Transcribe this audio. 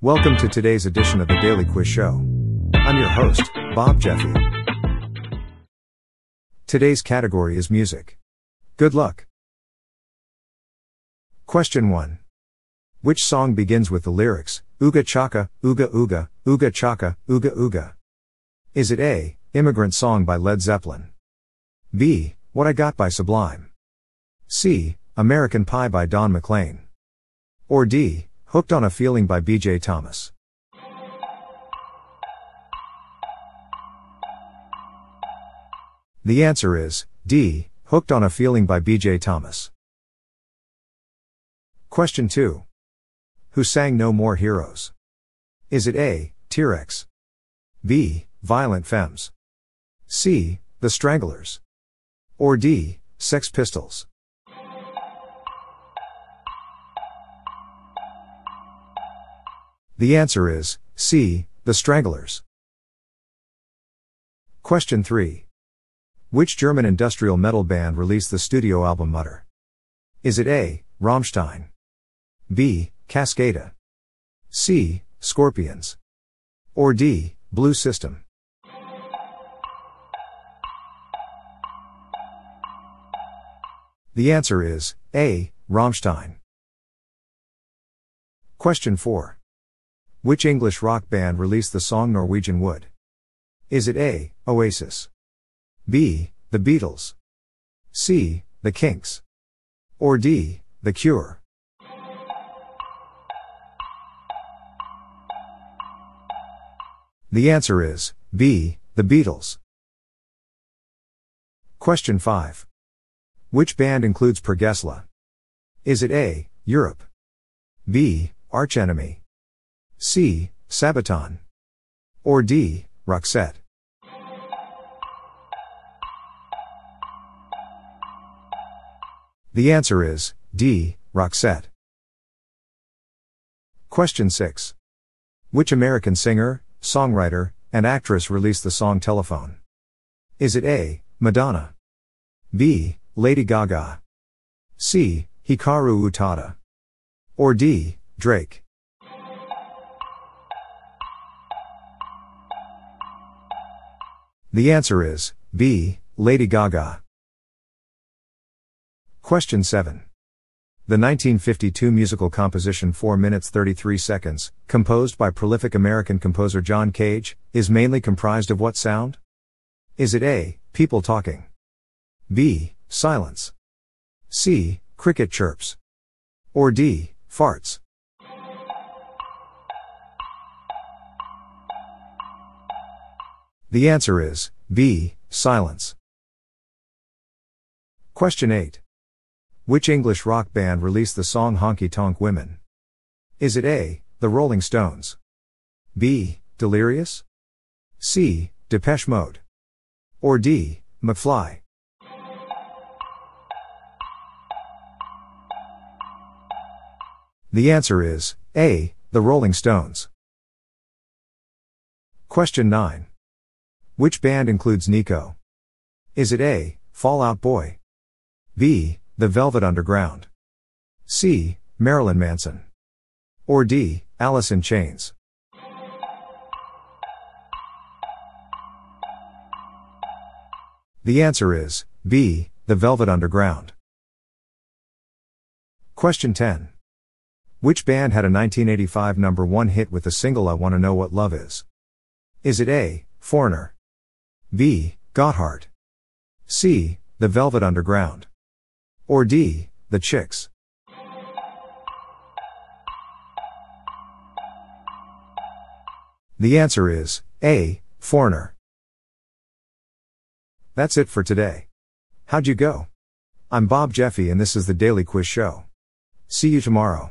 Welcome to today's edition of the Daily Quiz Show. I'm your host, Bob Jeffy. Today's category is music. Good luck. Question 1. Which song begins with the lyrics, Ooga Chaka, Ooga Ooga, Ooga Chaka, Ooga Ooga? Is it A, Immigrant Song by Led Zeppelin? B, What I Got by Sublime? C, American Pie by Don McLean? Or D, Hooked on a Feeling by BJ Thomas? The answer is D, Hooked on a Feeling by BJ Thomas. Question 2. Who sang No More Heroes? Is it A, T-Rex? B, Violent Femmes? C, The Stranglers? Or D, Sex Pistols? The answer is C, The Stranglers. Question 3. Which German industrial metal band released the studio album Mutter? Is it A, Rammstein? B, Cascada? C, Scorpions? Or D, Blue System? The answer is A, Rammstein. Question 4. Which English rock band released the song Norwegian Wood? Is it A, Oasis? B, The Beatles? C, The Kinks? Or D, The Cure? The answer is B, The Beatles. Question 5. Which band includes Per Gessle? Is it A, Europe? B, Arch Enemy? C, Sabaton? Or D, Roxette? The answer is D, Roxette. Question 6. Which American singer, songwriter, and actress released the song Telephone? Is it A, Madonna? B, Lady Gaga? C, Hikaru Utada? Or D, Drake? The answer is B, Lady Gaga. Question 7. The 1952 musical composition 4 minutes 33 seconds, composed by prolific American composer John Cage, is mainly comprised of what sound? Is it A, people talking? B, silence? C, cricket chirps? Or D, farts? The answer is B, silence. Question 8. Which English rock band released the song Honky Tonk Women? Is it A, The Rolling Stones? B, Delirious? C, Depeche Mode? Or D, McFly? The answer is A, The Rolling Stones. Question 9. Which band includes Nico? Is it A, Fallout Boy? B, the Velvet Underground. C. Marilyn Manson. Or D. Alice in Chains. The answer is B. The Velvet Underground. Question 10. Which band had a 1985 number 1 hit with the single I Wanna Know What Love Is? Is it A. Foreigner? B. Gotthard? C. The Velvet Underground? Or D, the chicks. The answer is A, foreigner. That's it for today. How'd you go? I'm Bob Jeffy and this is the Daily Quiz Show. See you tomorrow.